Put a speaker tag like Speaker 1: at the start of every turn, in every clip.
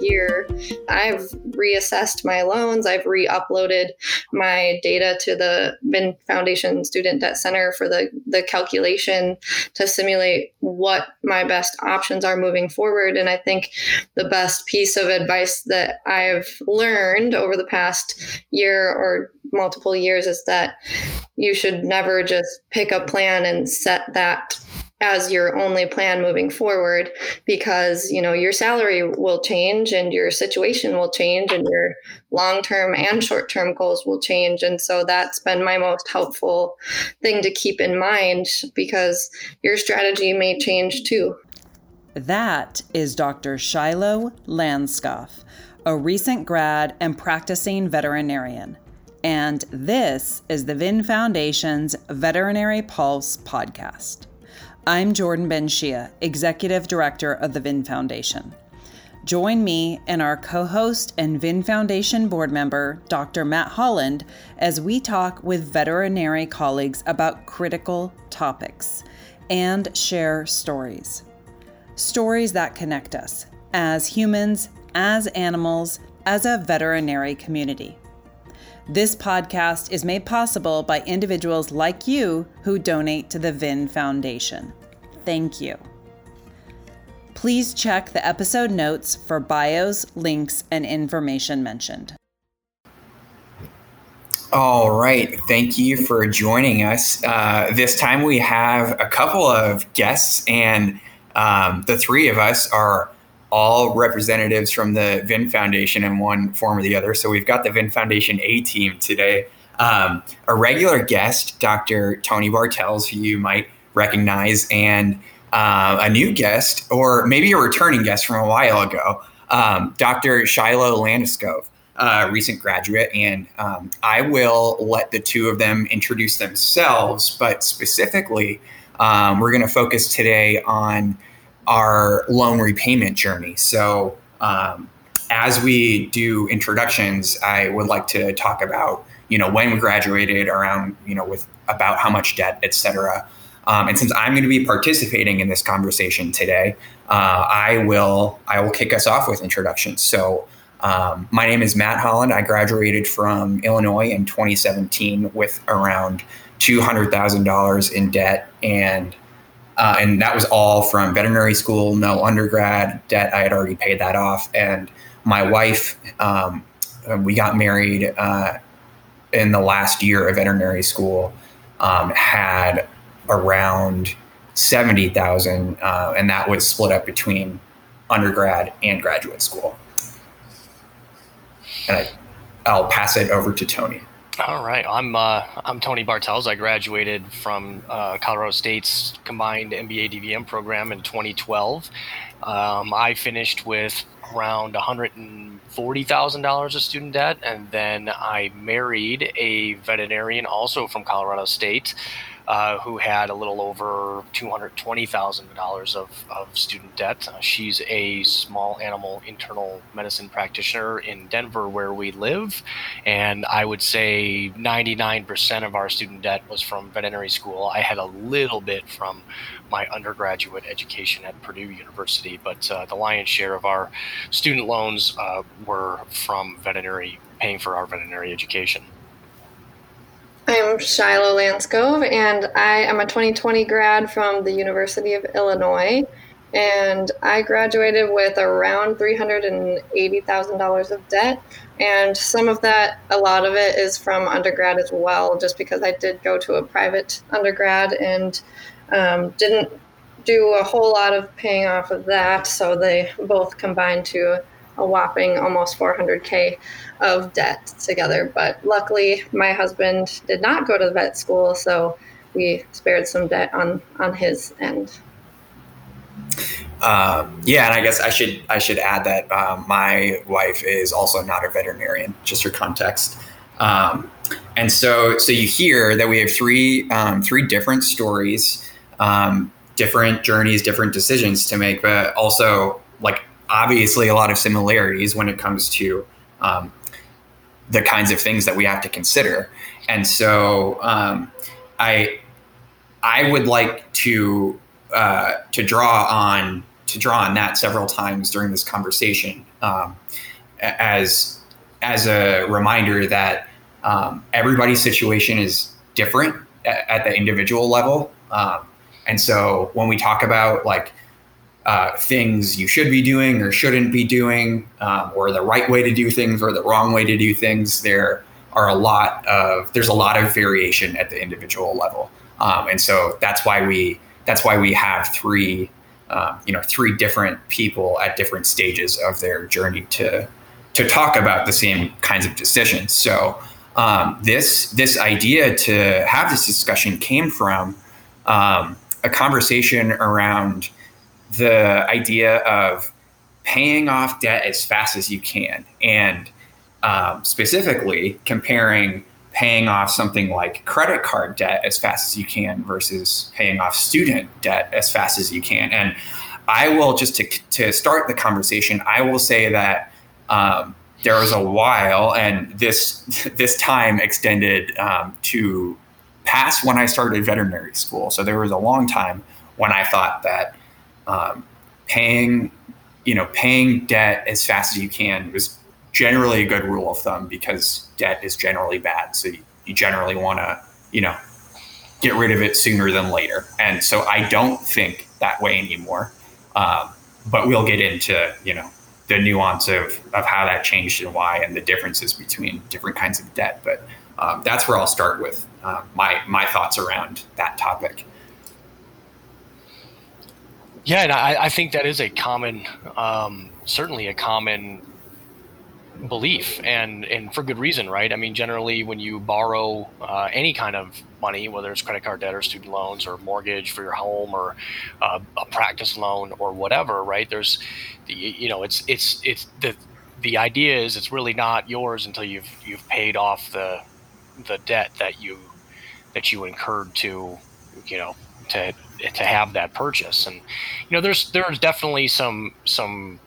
Speaker 1: year. I've reassessed my loans, I've re uploaded my data to the VIN Foundation Student Debt Center for the, the calculation to simulate what my best options are moving forward. And I think the best piece of advice that I've learned over the past year or multiple years is that you should never just pick a plan and set that as your only plan moving forward because you know your salary will change and your situation will change and your long-term and short-term goals will change. And so that's been my most helpful thing to keep in mind because your strategy may change too.
Speaker 2: That is dr shiloh landscoff a recent grad and practicing veterinarian. And this is the VIN Foundation's Veterinary Pulse podcast. I'm Jordan Benshea, Executive Director of the VIN Foundation. Join me and our co host and VIN Foundation board member, Dr. Matt Holland, as we talk with veterinary colleagues about critical topics and share stories. Stories that connect us as humans, as animals, as a veterinary community. This podcast is made possible by individuals like you who donate to the VIN Foundation. Thank you. Please check the episode notes for bios, links, and information mentioned.
Speaker 3: All right. Thank you for joining us. Uh, this time we have a couple of guests, and um, the three of us are all representatives from the VIN Foundation in one form or the other. So we've got the VIN Foundation A team today. Um, a regular guest, Dr. Tony Bartels, who you might recognize, and uh, a new guest, or maybe a returning guest from a while ago, um, Dr. Shiloh Landeskov, a recent graduate. And um, I will let the two of them introduce themselves, but specifically, um, we're going to focus today on our loan repayment journey. So, um, as we do introductions, I would like to talk about, you know, when we graduated, around, you know, with about how much debt, et cetera. Um, and since I'm going to be participating in this conversation today, uh, I will I will kick us off with introductions. So, um, my name is Matt Holland. I graduated from Illinois in 2017 with around $200,000 in debt and uh, and that was all from veterinary school, no undergrad debt. I had already paid that off. And my wife, um, we got married uh, in the last year of veterinary school, um, had around 70,000, uh, and that was split up between undergrad and graduate school. And I, I'll pass it over to Tony.
Speaker 4: All right, I'm uh, I'm Tony Bartels. I graduated from uh, Colorado State's combined MBA DVM program in 2012. Um, I finished with around $140,000 of student debt, and then I married a veterinarian also from Colorado State uh, who had a little over $220,000 of, of student debt. Uh, she's a small animal internal medicine practitioner in Denver, where we live. And I would say 99% of our student debt was from veterinary school. I had a little bit from my undergraduate education at Purdue University, but uh, the lion's share of our student loans uh, were from veterinary, paying for our veterinary education.
Speaker 1: I'm Shiloh Lanskov, and I am a 2020 grad from the University of Illinois. And I graduated with around $380,000 of debt. And some of that, a lot of it is from undergrad as well, just because I did go to a private undergrad and um, didn't do a whole lot of paying off of that. So they both combined to a whopping almost 400K of debt together. But luckily, my husband did not go to vet school, so we spared some debt on on his end.
Speaker 3: Um, yeah, and I guess I should I should add that um, my wife is also not a veterinarian, just for context. Um, and so so you hear that we have three um, three different stories, um, different journeys, different decisions to make, but also like obviously a lot of similarities when it comes to um, the kinds of things that we have to consider. And so um, I I would like to uh, to draw on to draw on that several times during this conversation um, as as a reminder that um, everybody's situation is different at, at the individual level. Um, and so when we talk about like uh, things you should be doing or shouldn't be doing, um, or the right way to do things or the wrong way to do things, there are a lot of there's a lot of variation at the individual level, um, and so that's why we that's why we have three um, you know three different people at different stages of their journey to to talk about the same kinds of decisions. So um, this this idea to have this discussion came from um, a conversation around the idea of paying off debt as fast as you can, and um, specifically comparing paying off something like credit card debt as fast as you can versus paying off student debt as fast as you can. And I will just to to start the conversation, I will say that um, there was a while, and this this time extended um, to past when I started veterinary school. So there was a long time when I thought that um, paying, you know, paying debt as fast as you can was generally a good rule of thumb because debt is generally bad. So you, you generally want to, you know, get rid of it sooner than later. And so I don't think that way anymore. Um, but we'll get into, you know, the nuance of, of how that changed and why and the differences between different kinds of debt. But um, that's where I'll start with uh, my, my thoughts around that topic.
Speaker 4: Yeah, and I, I think that is a common, um, certainly a common belief and and for good reason right? I mean generally when you borrow uh, any kind of money whether it's credit card debt or student loans or mortgage for your home or uh, a practice loan or whatever right? There's you know it's it's it's the the idea is it's really not yours until you've you've paid off the the debt that you that you incurred to you know to to have that purchase and you know there's there's definitely some some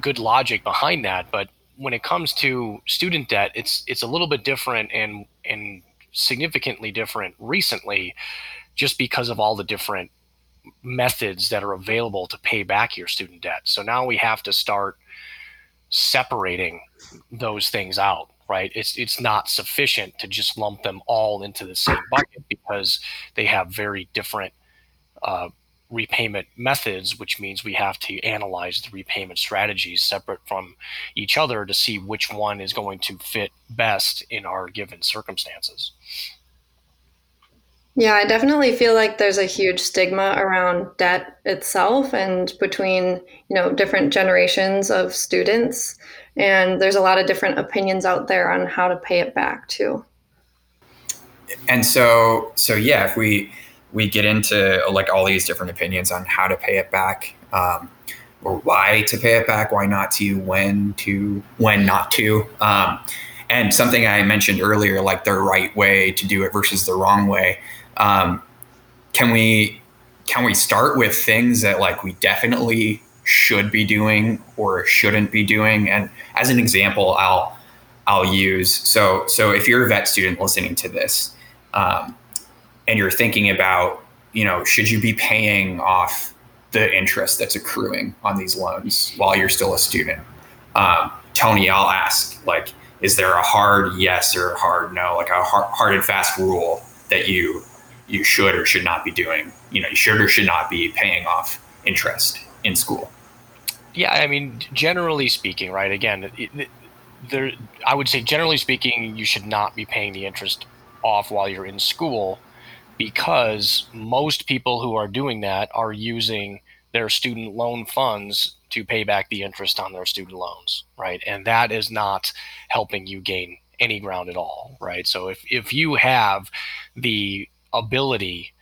Speaker 4: good logic behind that, but when it comes to student debt, it's it's a little bit different and and significantly different recently, just because of all the different methods that are available to pay back your student debt. So now we have to start separating those things out right it's it's not sufficient to just lump them all into the same bucket because they have very different uh, repayment methods, which means we have to analyze the repayment strategies separate from each other to see which one is going to fit best in our given circumstances.
Speaker 1: Yeah, I definitely feel like there's a huge stigma around debt itself and between, you know, different generations of students. And there's a lot of different opinions out there on how to pay it back too.
Speaker 3: And so so yeah, if we we get into like all these different opinions on how to pay it back um, or why to pay it back why not to when to when not to um, and something i mentioned earlier like the right way to do it versus the wrong way um, can we can we start with things that like we definitely should be doing or shouldn't be doing and as an example i'll i'll use so so if you're a vet student listening to this um, and you're thinking about, you know, should you be paying off the interest that's accruing on these loans while you're still a student? Um, Tony, I'll ask, like, is there a hard yes or a hard no, like a hard, hard and fast rule that you you should or should not be doing? You know, you should or should not be paying off interest in school.
Speaker 4: Yeah, I mean, generally speaking, right? Again, it, there, I would say generally speaking, you should not be paying the interest off while you're in school because most people who are doing that are using their student loan funds to pay back the interest on their student loans, right? And that is not helping you gain any ground at all, right? So if, if you have the ability,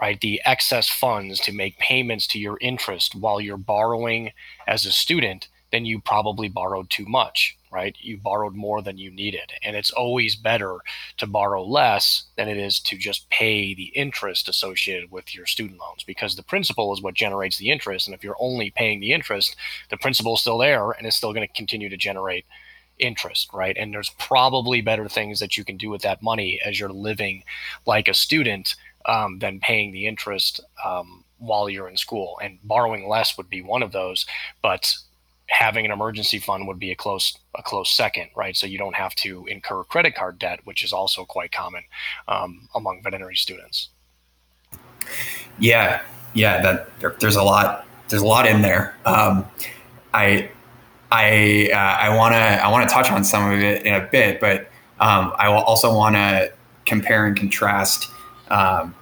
Speaker 4: right, the excess funds to make payments to your interest while you're borrowing as a student, then you probably borrowed too much, right? You borrowed more than you needed. And it's always better to borrow less than it is to just pay the interest associated with your student loans because the principal is what generates the interest. And if you're only paying the interest, the principal is still there and it's still going to continue to generate interest, right? And there's probably better things that you can do with that money as you're living like a student um, than paying the interest um, while you're in school. And borrowing less would be one of those, but having an emergency fund would be a close a close second, right? So you don't have to incur credit card debt, which is also quite common um, among veterinary students.
Speaker 3: Yeah, yeah, that there, there's a lot there's a lot in there. Um, I I uh, I want to I want to touch on some of it in a bit, but um, I also want to compare and contrast um,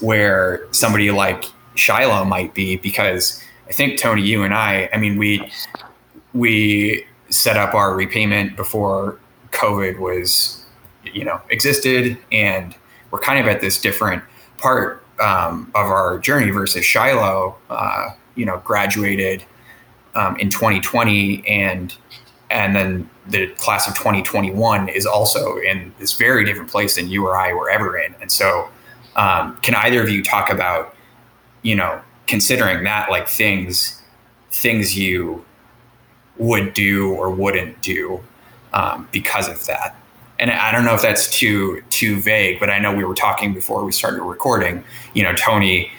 Speaker 3: where somebody like Shiloh might be because I think Tony, you and I, I mean, we we set up our repayment before COVID was, you know, existed, and we're kind of at this different part um, of our journey versus Shiloh. Uh, you know, graduated um, in 2020, and and then the class of 2021 is also in this very different place than you or I were ever in, and so. Um, can either of you talk about, you know, considering that like things things you would do or wouldn't do um, because of that. And I don't know if that's too too vague, but I know we were talking before we started recording. You know, Tony,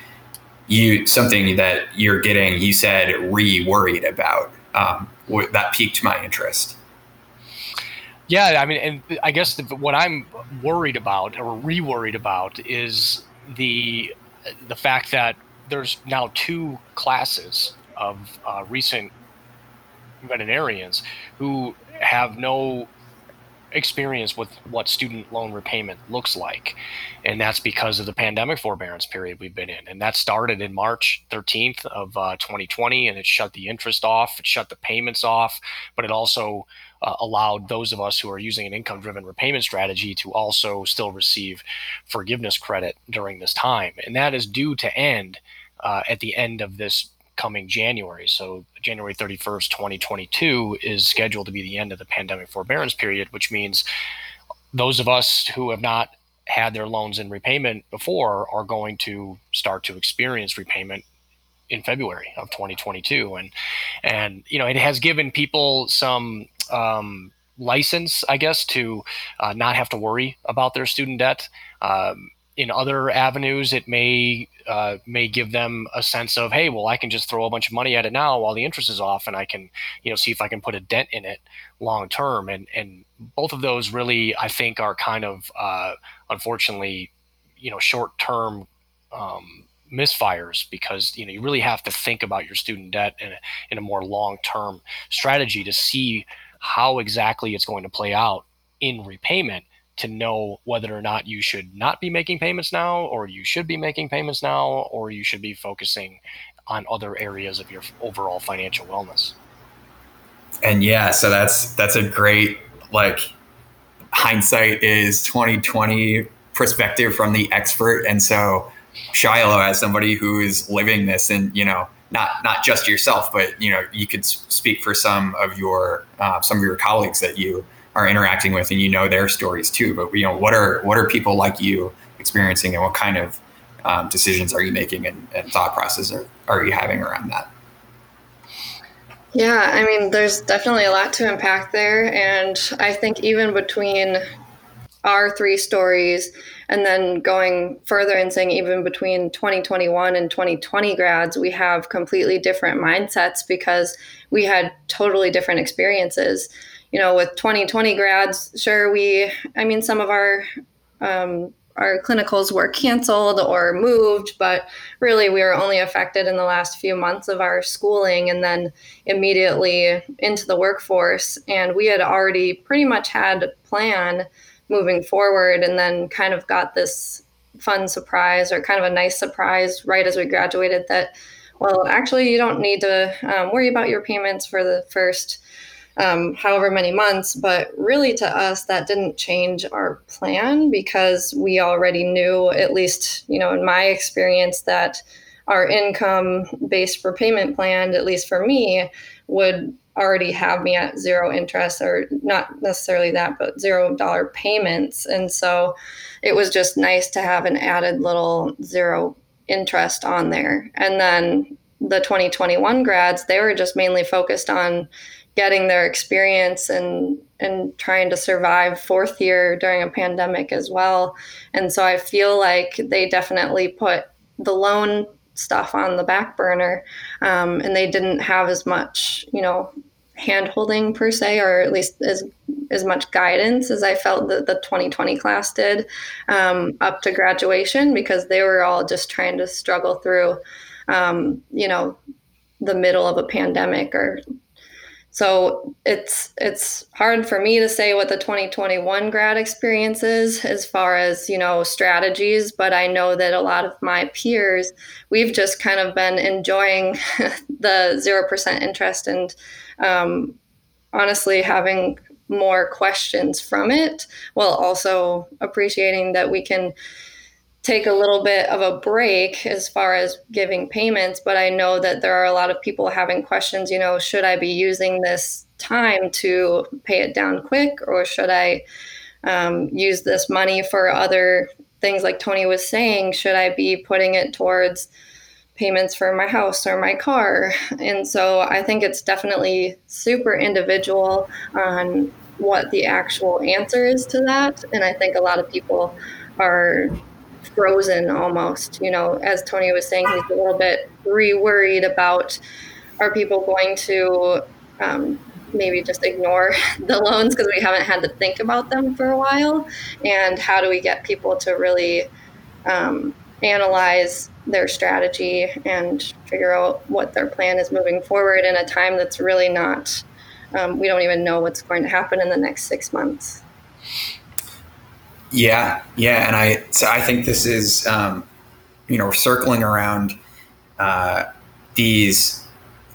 Speaker 3: you something that you're getting. You said re worried about. Um, that piqued my interest.
Speaker 4: Yeah, I mean, and I guess the, what I'm worried about or re worried about is the the fact that there's now two classes of uh, recent veterinarians who have no experience with what student loan repayment looks like. And that's because of the pandemic forbearance period we've been in. And that started in March 13th of uh, 2020, and it shut the interest off, it shut the payments off, but it also uh, allowed those of us who are using an income driven repayment strategy to also still receive forgiveness credit during this time. And that is due to end uh, at the end of this coming January. So January 31st, 2022 is scheduled to be the end of the pandemic forbearance period, which means those of us who have not had their loans in repayment before are going to start to experience repayment in February of 2022 and and you know it has given people some um, license I guess to uh, not have to worry about their student debt um, in other avenues it may uh, may give them a sense of, hey, well, I can just throw a bunch of money at it now while the interest is off, and I can, you know, see if I can put a dent in it long term. And and both of those really, I think, are kind of uh, unfortunately, you know, short term. Um, misfires because you know you really have to think about your student debt in a, in a more long-term strategy to see how exactly it's going to play out in repayment to know whether or not you should not be making payments now, or you should be making payments now, or you should be focusing on other areas of your overall financial wellness.
Speaker 3: And yeah, so that's that's a great like hindsight is 2020 perspective from the expert. And so Shiloh as somebody who is living this and you know not not just yourself, but you know you could speak for some of your uh, some of your colleagues that you are interacting with and you know their stories too but you know what are what are people like you experiencing and what kind of um, decisions are you making and, and thought process are, are you having around that?
Speaker 1: Yeah i mean there's definitely a lot to unpack there and i think even between our three stories and then going further and saying even between 2021 and 2020 grads we have completely different mindsets because we had totally different experiences you know, with 2020 grads, sure, we, I mean, some of our, um, our clinicals were canceled or moved, but really we were only affected in the last few months of our schooling and then immediately into the workforce. And we had already pretty much had a plan moving forward and then kind of got this fun surprise or kind of a nice surprise right as we graduated that, well, actually, you don't need to um, worry about your payments for the first um, however many months. But really, to us, that didn't change our plan because we already knew, at least, you know, in my experience, that our income based repayment plan, at least for me, would already have me at zero interest or not necessarily that, but zero dollar payments. And so it was just nice to have an added little zero interest on there. And then the 2021 grads, they were just mainly focused on getting their experience and and trying to survive fourth year during a pandemic as well. And so I feel like they definitely put the loan stuff on the back burner um, and they didn't have as much you know hand holding per se or at least as as much guidance as i felt that the 2020 class did um, up to graduation because they were all just trying to struggle through um, you know the middle of a pandemic or so it's it's hard for me to say what the 2021 grad experience is as far as you know strategies but i know that a lot of my peers we've just kind of been enjoying the 0% interest and um, honestly having more questions from it while also appreciating that we can take a little bit of a break as far as giving payments, but I know that there are a lot of people having questions, you know, should I be using this time to pay it down quick or should I um, use this money for other things like Tony was saying? Should I be putting it towards payments for my house or my car? And so I think it's definitely super individual on what the actual answer is to that. And I think a lot of people are frozen almost. You know, as Tony was saying, he's a little bit re worried about are people going to um, maybe just ignore the loans because we haven't had to think about them for a while? And how do we get people to really um, analyze their strategy and figure out what their plan is moving forward in a time that's really not, um, we don't even know what's going to happen in the next six months.
Speaker 3: Yeah, yeah, and I so I think this is um, you know circling around uh, these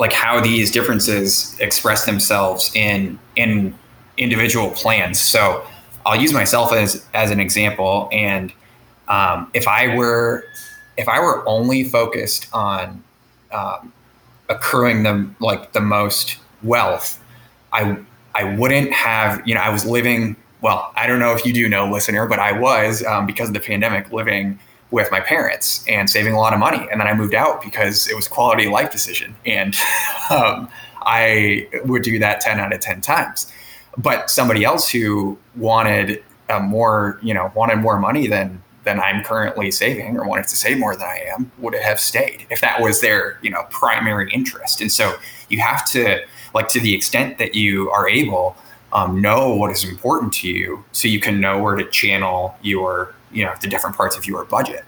Speaker 3: like how these differences express themselves in in individual plans. So I'll use myself as as an example, and um, if I were if I were only focused on um, accruing the like the most wealth, I I wouldn't have you know I was living well, I don't know if you do know, listener, but I was um, because of the pandemic living with my parents and saving a lot of money. And then I moved out because it was quality of life decision. And um, I would do that 10 out of 10 times. But somebody else who wanted more, you know, wanted more money than than I'm currently saving or wanted to save more than I am would have stayed if that was their, you know, primary interest. And so you have to like to the extent that you are able um, know what is important to you so you can know where to channel your you know the different parts of your budget.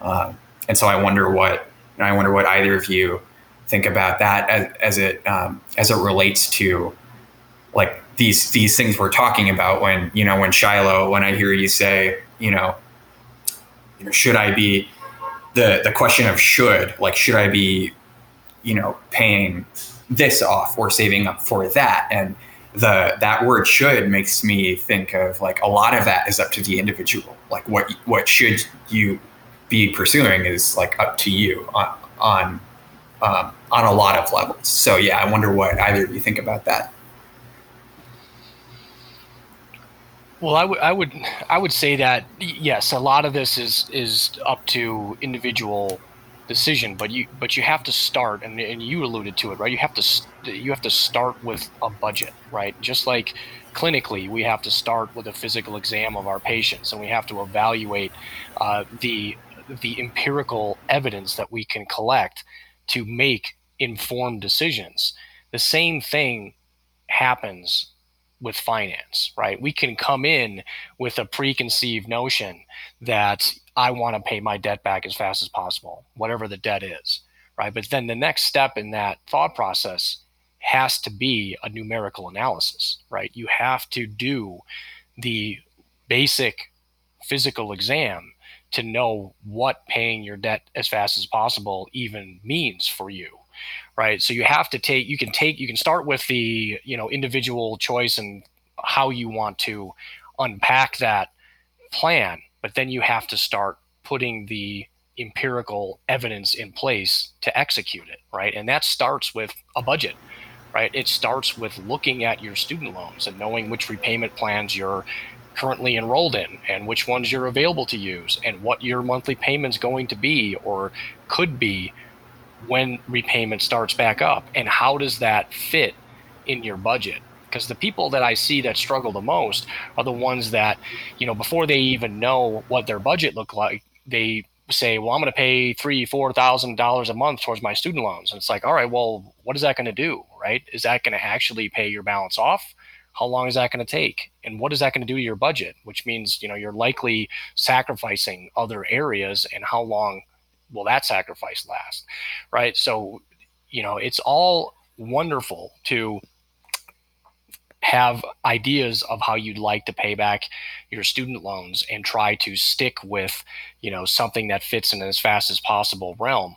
Speaker 3: Uh, and so i wonder what i wonder what either of you think about that as, as it um, as it relates to like these these things we're talking about when you know when shiloh when i hear you say you know you know should i be the the question of should like should i be you know paying this off or saving up for that? And the that word should makes me think of like a lot of that is up to the individual. Like what what should you be pursuing is like up to you on on um, on a lot of levels. So yeah i wonder what either of you think about that.
Speaker 4: Well I would I would I would say that yes a lot of this is is up to individual decision but you but you have to start and, and you alluded to it right? You have to you have to start with a budget right? Just like clinically we have to start with a physical exam of our patients and we have to evaluate uh, the the empirical evidence that we can collect to make informed decisions. The same thing happens with finance, right? We can come in with a preconceived notion that I want to pay my debt back as fast as possible, whatever the debt is, right? But then the next step in that thought process has to be a numerical analysis, right? You have to do the basic physical exam to know what paying your debt as fast as possible even means for you right so you have to take you can take you can start with the you know individual choice and how you want to unpack that plan but then you have to start putting the empirical evidence in place to execute it right? And that starts with a budget right? It starts with looking at your student loans and knowing which repayment plans you're currently enrolled in and which ones you're available to use and what your monthly payment's going to be or could be when repayment starts back up and how does that fit in your budget because the people that i see that struggle the most are the ones that you know before they even know what their budget look like they say, well, I'm going to pay three, four thousand dollars a month towards my student loans, and it's like, all right, well, what is that going to do, right? Is that going to actually pay your balance off? How long is that going to take, and what is that going to do to your budget? Which means, you know, you're likely sacrificing other areas, and how long will that sacrifice last, right? So, you know, it's all wonderful to have ideas of how you'd like to pay back your student loans and try to stick with you know something that fits in as fast as possible realm.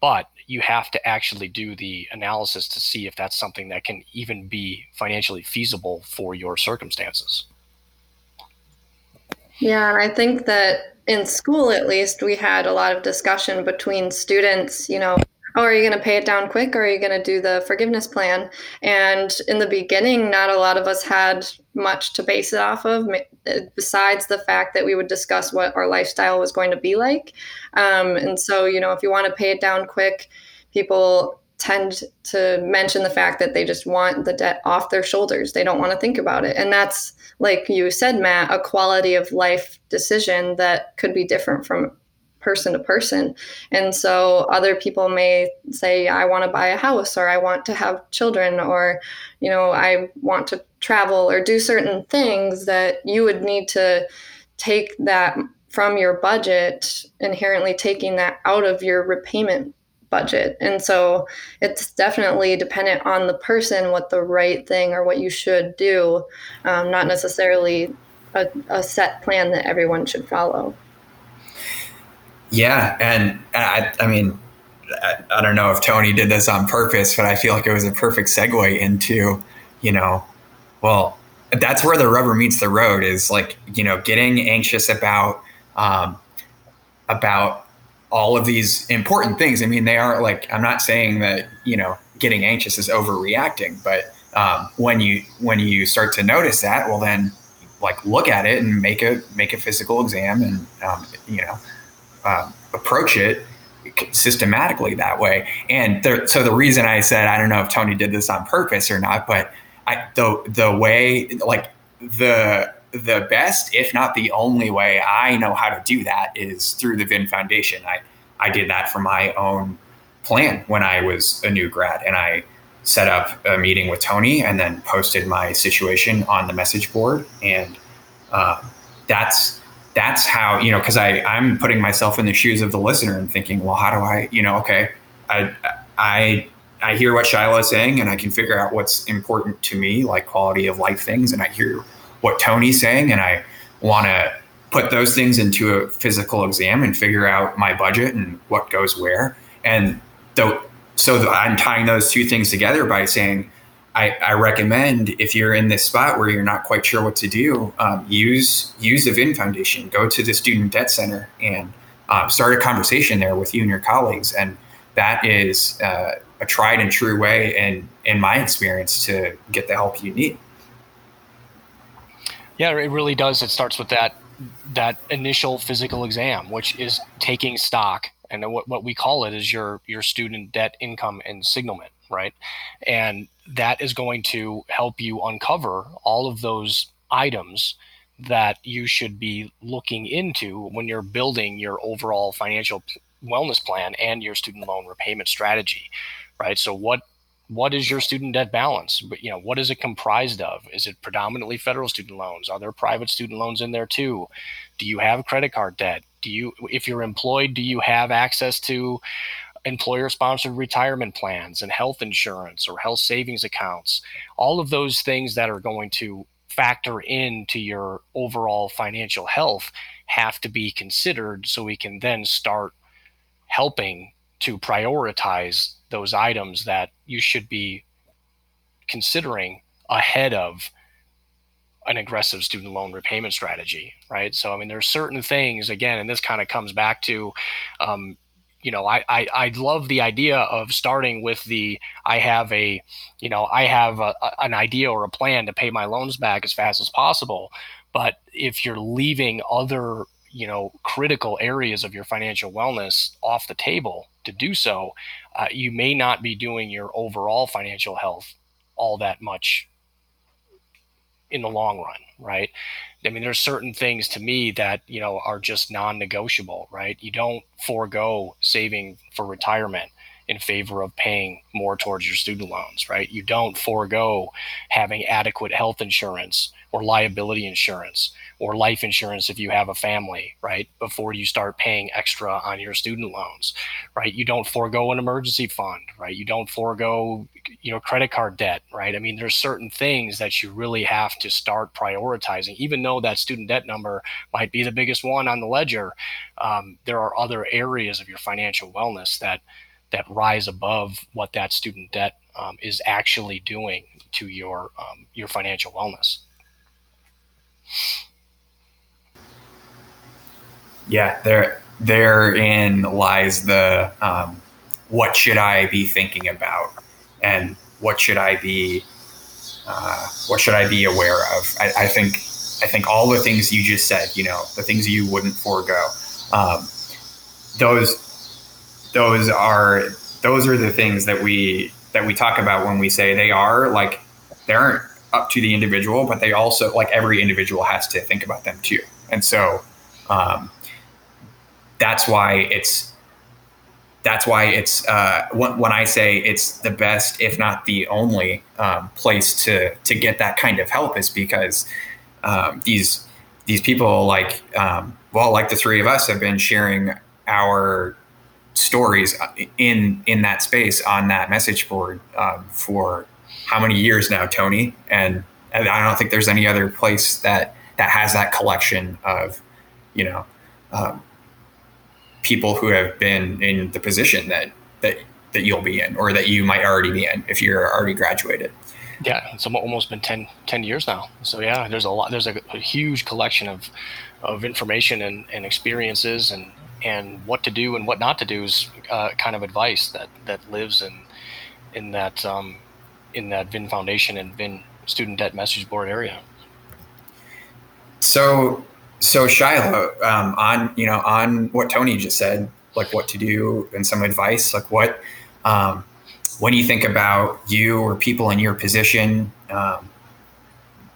Speaker 4: But you have to actually do the analysis to see if that's something that can even be financially feasible for your circumstances.
Speaker 1: Yeah and i think that in school at least we had a lot of discussion between students you know oh, are you going to pay it down quick or are you going to do the forgiveness plan? And in the beginning, not a lot of us had much to base it off of, besides the fact that we would discuss what our lifestyle was going to be like. Um, and so, you know, if you want to pay it down quick, people tend to mention the fact that they just want the debt off their shoulders. They don't want to think about it. And that's, like you said, Matt, a quality of life decision that could be different from person to person. And so other people may say, I want to buy a house or I want to have children or, you know, I want to travel or do certain things that you would need to take that from your budget, inherently taking that out of your repayment budget. And so it's definitely dependent on the person what the right thing or what you should do, um, not necessarily a, a set plan that everyone should follow.
Speaker 3: Yeah, and I, I mean, I, I, don't know if Tony did this on purpose, but I feel like it was a perfect segue into, you know, well, that's where the rubber meets the road is like, you know, getting anxious about, um, about all of these important things. I mean, they are like, I'm not saying that, you know, getting anxious is overreacting, but um, when you, when you start to notice that, well, then like look at it and make a, make a physical exam and, um, you know, uh, approach it systematically that way. And there, so the reason I said I don't know if Tony did this on purpose or not, but I, the the way like the the best, if not the only way I know how to do that is through the VIN Foundation. I I did that for my own plan when I was a new grad, and I set up a meeting with Tony and then posted my situation on the message board, and uh, that's that's how you know because i i'm putting myself in the shoes of the listener and thinking well how do i you know okay i i i hear what shiloh is saying and i can figure out what's important to me like quality of life things and i hear what tony's saying and i want to put those things into a physical exam and figure out my budget and what goes where. And though so i'm tying those two things together by saying I, I, recommend if you're in this spot where you're not quite sure what to do, um, use use the VIN Foundation. Go to the Student Debt Center and uh, start a conversation there with you and your colleagues. And that is uh, a tried and true way, in in my experience, to get the help you need.
Speaker 4: Yeah, it really does. It starts with that that initial physical exam, which is taking stock, and what, what we call it is your your student debt income and signalment right? And that is going to help you uncover all of those items that you should be looking into when you're building your overall financial wellness plan and your student loan repayment strategy, right? So what what is your student debt balance? But you know, what is it comprised of? Is it predominantly federal student loans? Are there private student loans in there too? Do you have credit card debt? Do you if you're employed, do you have access to employer sponsored retirement plans and health insurance or health savings accounts, all of those things that are going to factor into your overall financial health have to be considered so we can then start helping to prioritize those items that you should be considering ahead of an aggressive student loan repayment strategy, right? So, I mean, there's certain things, again, and this kind of comes back to um, you know, I, I, I love the idea of starting with the, I have a, you know, I have a, an idea or a plan to pay my loans back as fast as possible. But if you're leaving other, you know, critical areas of your financial wellness off the table to do so, uh, you may not be doing your overall financial health all that much in the long run, right? I mean, there's certain things to me that, you know, are just non negotiable, right? You don't forego saving for retirement in favor of paying more towards your student loans, right? You don't forego having adequate health insurance or liability insurance or life insurance if you have a family, right? Before you start paying extra on your student loans, right? You don't forego an emergency fund, right? You don't forego, you know, credit card debt, right? I mean, there's certain things that you really have to start prioritizing, even though that student debt number might be the biggest one on the ledger. Um, there are other areas of your financial wellness that that rise above what that student debt um, is actually doing to your um, your financial wellness.
Speaker 3: Yeah, there therein lies the um, what should I be thinking about, and what should I be uh, what should I be aware of? I, I, think I think all the things you just said, you know, the things you wouldn't forego, um, those those are those are the things that we that we talk about when we say they are like they aren't up to the individual, but they also like every individual has to think about them too. And so um, that's why it's that's why it's uh, when, when, I say it's the best, if not the only um, place to to get that kind of help is because um, these these people like um, well like the three of us have been sharing our stories in in that space on that message board um, for how many years now, Tony? And, and I don't think there's any other place that that has that collection of, you know, um, people who have been in the position that that that you'll be in or that you might already be in if you're already graduated.
Speaker 4: Yeah, it's almost been 10, 10 years now. So yeah, there's a lot. There's a, a huge collection of of information and, and experiences and and what to do and what not to do is uh, kind of advice that that lives in in that um, in that VIN Foundation and VIN student debt message board area.
Speaker 3: So, so Shiloh, um, on you know on what Tony just said, like what to do and some advice, like what um, when you think about you or people in your position, um,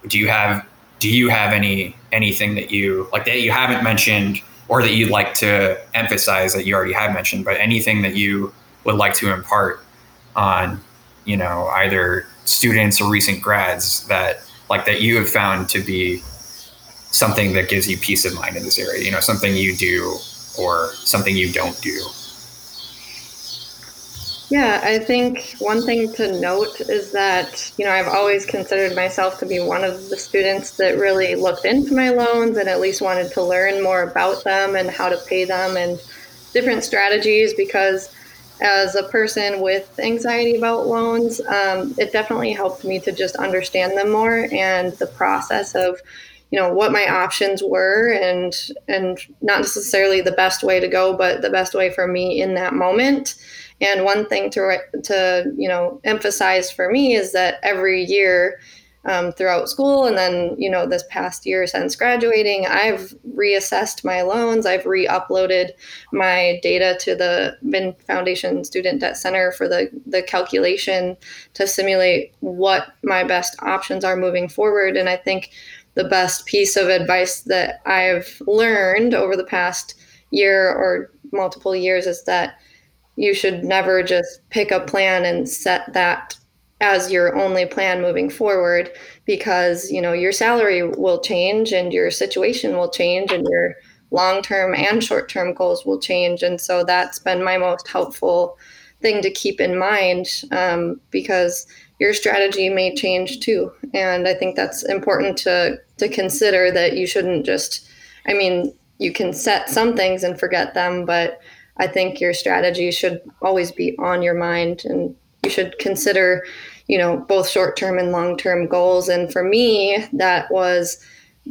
Speaker 3: do you have do you have any anything that you like that you haven't mentioned or that you'd like to emphasize that you already have mentioned, but anything that you would like to impart on you know either students or recent grads that like that you have found to be something that gives you peace of mind in this area you know something you do or something you don't do
Speaker 1: yeah i think one thing to note is that you know i've always considered myself to be one of the students that really looked into my loans and at least wanted to learn more about them and how to pay them and different strategies because as a person with anxiety about loans, um, it definitely helped me to just understand them more and the process of, you know, what my options were and and not necessarily the best way to go, but the best way for me in that moment. And one thing to to you know emphasize for me is that every year um, throughout school. And then, you know, this past year since graduating, I've reassessed my loans. I've re uploaded my data to the VIN Foundation Student Debt Center for the, the calculation to simulate what my best options are moving forward. And I think the best piece of advice that I've learned over the past year or multiple years is that you should never just pick a plan and set that as your only plan moving forward because you know your salary will change and your situation will change and your long-term and short-term goals will change. And so that's been my most helpful thing to keep in mind um, because your strategy may change too. And i think that's important to to consider that you shouldn't just i mean you can set some things and forget them but i think your strategy should always be on your mind and you should consider you know both short-term and long-term goals. And for me that was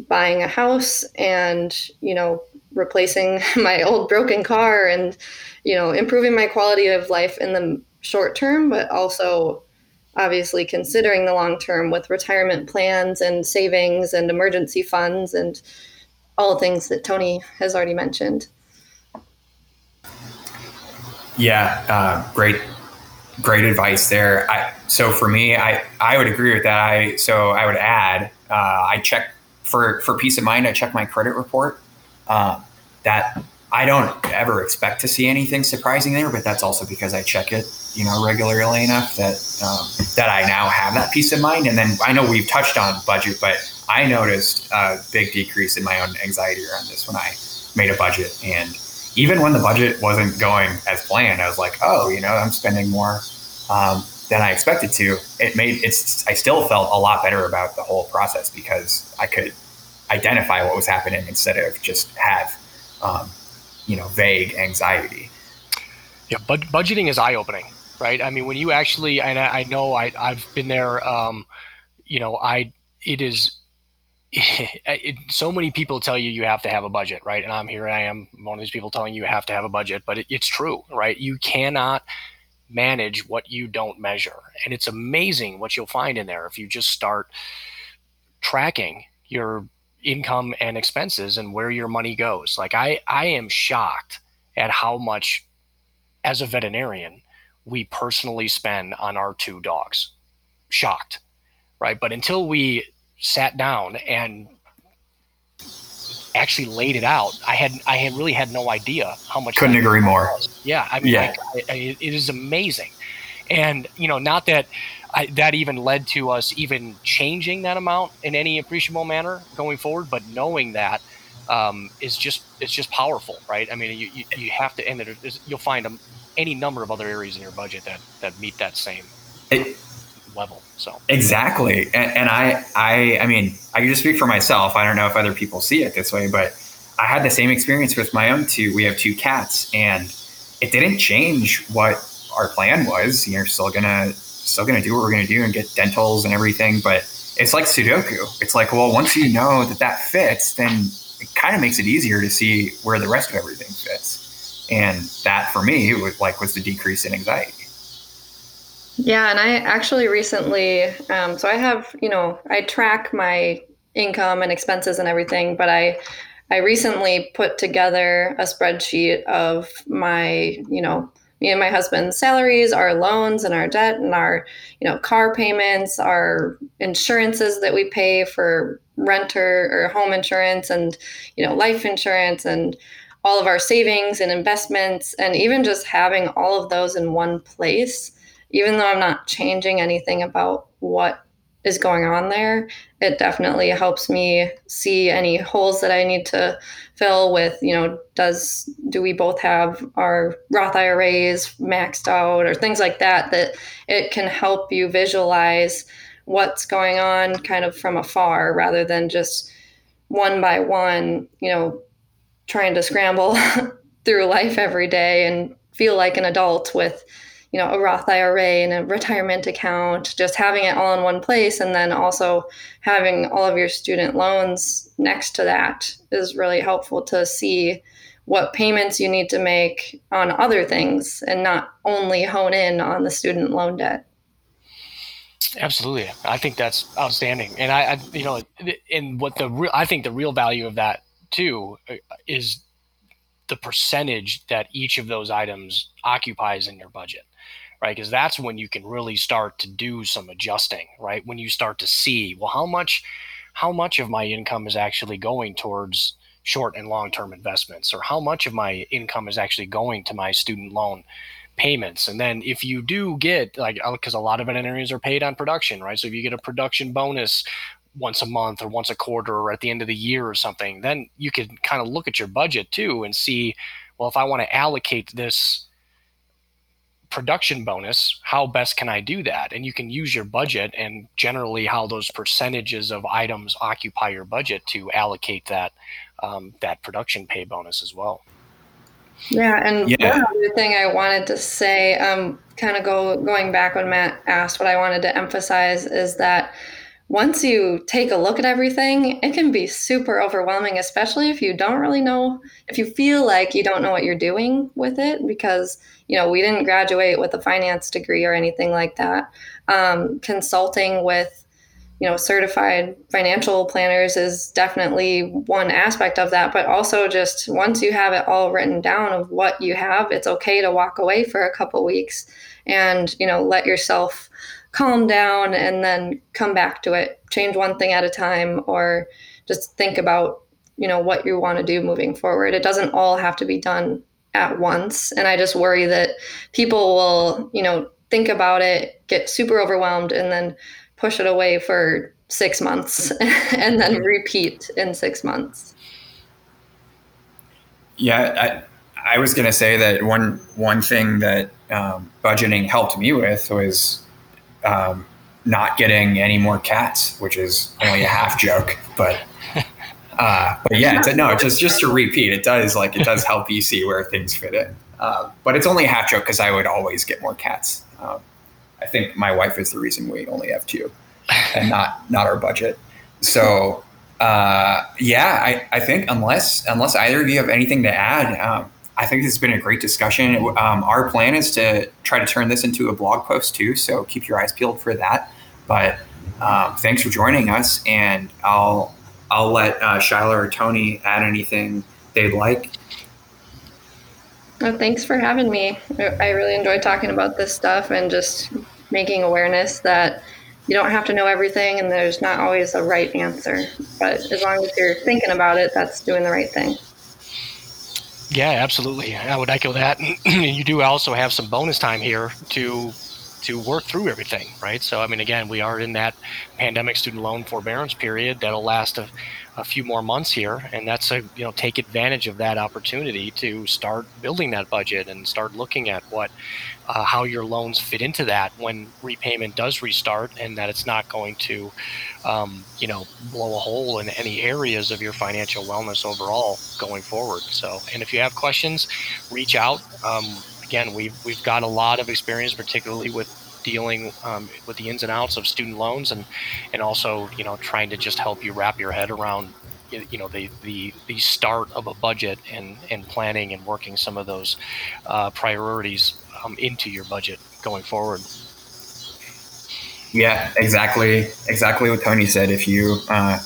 Speaker 1: buying a house and you know replacing my old broken car and you know improving my quality of life in the short term but also obviously considering the long term with retirement plans and savings and emergency funds and all the things that tony has already mentioned
Speaker 3: yeah uh, great great advice there. I, so for me, I, I would agree with that. I, so I would add Uh, I check for for peace of mind. I check my credit report. Uh, that I don't ever expect to see anything surprising there, but that's also because I check it, you know, regularly enough that um, that I now have that peace of mind. And then I know we've touched on budget, but I noticed a big decrease in my own anxiety around this when I made a budget. And even when the budget wasn't going as planned, I was like, oh, you know, I'm spending more um, than I expected to. It made it's. I still felt a lot better about the whole process because I could identify what was happening instead of just have um, you know vague anxiety.
Speaker 4: Yeah, but budgeting is eye opening, right? I mean, when you actually, and I, I know I, I've been there. Um, you know, I it is. It, so many people tell you you have to have a budget, right? And I'm here. I am one of these people telling you you have to have a budget, but it, it's true, right? You cannot manage what you don't measure, and it's amazing what you'll find in there if you just start tracking your income and expenses and where your money goes. Like I, I am shocked at how much, as a veterinarian, we personally spend on our two dogs. Shocked, right? But until we sat down and actually laid it out, I had I had really had no idea how much.
Speaker 3: Couldn't agree more.
Speaker 4: Was. Yeah, I mean, yeah. It is amazing, and you know, not that I, that even led to us even changing that amount in any appreciable manner going forward. But knowing that um, is just it's just powerful, right? I mean, you, you, you have to, and you'll find any number of other areas in your budget that that meet that same it, level. So
Speaker 3: exactly, and, and I I I mean I can just speak for myself. I don't know if other people see it this way, but I had the same experience with my own two. We have two cats, and it didn't change what our plan was. You're still gonna still to do what we're to do and get dentals and everything. But it's like Sudoku. It's like, well, once you know that that fits, then it kind of makes it easier to see where the rest of everything fits. And that for me was like was the decrease in anxiety.
Speaker 1: Yeah, and I actually recently, um, so I have, you know, I track my income and expenses and everything, but I, I recently put together a spreadsheet of my, you know, me and my husband's salaries, our loans and our debt and our, you know, car payments, our insurances that we pay for renter or home insurance and, you know, life insurance and all of our savings and investments and even just having all of those in one place, even though I'm not changing anything about what is going on there, it definitely helps me see any holes that I need to fill with, you know, does do we both have our Roth IRAs maxed out or things like that that it can help you visualize what's going on kind of from afar rather than just one by one, you know, trying to scramble through life every day and feel like an adult with you know a Roth IRA and a retirement account, just having it all in one place, and then also having all of your student loans next to that is really helpful to see what payments you need to make on other things and not only hone in on the student loan debt.
Speaker 4: Absolutely, I think that's outstanding, and I, I you know, and what the real, I think the real value of that too uh, is the percentage that each of those items occupies in your budget right? Because that's when you can really start to do some adjusting, right? When you start to see, well, how much, how much of my income is actually going towards short and long term investments, or how much of my income is actually going to my student loan payments. And then if you do get like, because a lot of veterinarians are paid on production, right? So if you get a production bonus once a month or once a quarter or at the end of the year or something, then you can kind of look at your budget too and see, well, if I want to allocate this production bonus, how best can I do that? And you can use your budget and generally how those percentages of items occupy your budget to allocate that um, that production pay bonus as well.
Speaker 1: Yeah, and yeah. one other thing I wanted to say, um, kind of go going back when Matt asked, what I wanted to emphasize is that once you take a look at everything, it can be super overwhelming, especially if you don't really know, if you feel like you don't know what you're doing with it, because, you know, we didn't graduate with a finance degree or anything like that. Um, consulting with, you know, certified financial planners is definitely one aspect of that. But also, just once you have it all written down of what you have, it's okay to walk away for a couple weeks and, you know, let yourself calm down and then come back to it. Change one thing at a time or just think about you know what you want to do moving forward. It doesn't all have to be done at once. And i just worry that people will you know think about it get super overwhelmed and then push it away for six months and then repeat in six months.
Speaker 3: Yeah i, I was going to say that one one thing that um, budgeting helped me with was um, not getting any more cats, which is only a half joke, but uh, but yeah, it's, no, just just to repeat, it does like it does help you see where things fit in. Uh, but it's only a half joke because I would always get more cats. Um, I think my wife is the reason we only have two, and not not our budget. So uh, yeah, I, I think unless unless either of you have anything to add, um, I think this has been a great discussion. Um, our plan is to try to turn this into a blog post too, so keep your eyes peeled for that. But um, thanks for joining us, and I'll I'll let uh, or Tony add anything they'd like.
Speaker 1: Well, thanks for having me. I really enjoy talking about this stuff and just making awareness that you don't have to know everything and there's not always a right answer. But as long as you're thinking about it, that's doing the right thing.
Speaker 4: Yeah, absolutely. I would echo that. And you do also have some bonus time here to to work through everything, right? So, I mean, again, we are in that pandemic student loan forbearance period that'll last a, a few more months here, and that's a you know take advantage of that opportunity to start building that budget and start looking at what uh, how your loans fit into that when repayment does restart, and that it's not going to um, you know blow a hole in any areas of your financial wellness overall going forward. So, and if you have questions, reach out. Um, again, we've we've got a lot of experience, particularly with dealing um, with the ins and outs of student loans and and also you know trying to just help you wrap your head around you know the the the start of a budget and and planning and working some of those uh, priorities um, into your budget going forward.
Speaker 3: Yeah, exactly, exactly what Tony said. If you uh,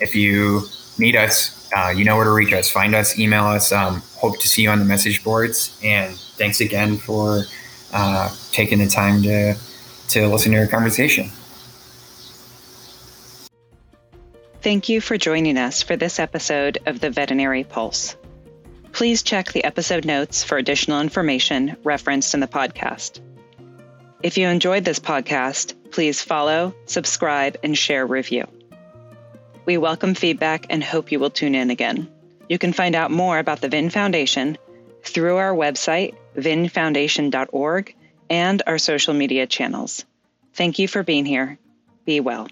Speaker 3: if you need us, uh, you know where to reach us. Find us, email us. Um, hope to see you on the message boards. And thanks again for uh, taking the time to to listen to our conversation.
Speaker 2: Thank you for joining us for this episode of the Veterinary Pulse. Please check the episode notes for additional information referenced in the podcast. If you enjoyed this podcast, please follow, subscribe, and share review. We welcome feedback and hope you will tune in again. You can find out more about the VIN Foundation through our website, vinfoundation.org, and our social media channels. Thank you for being here. Be well.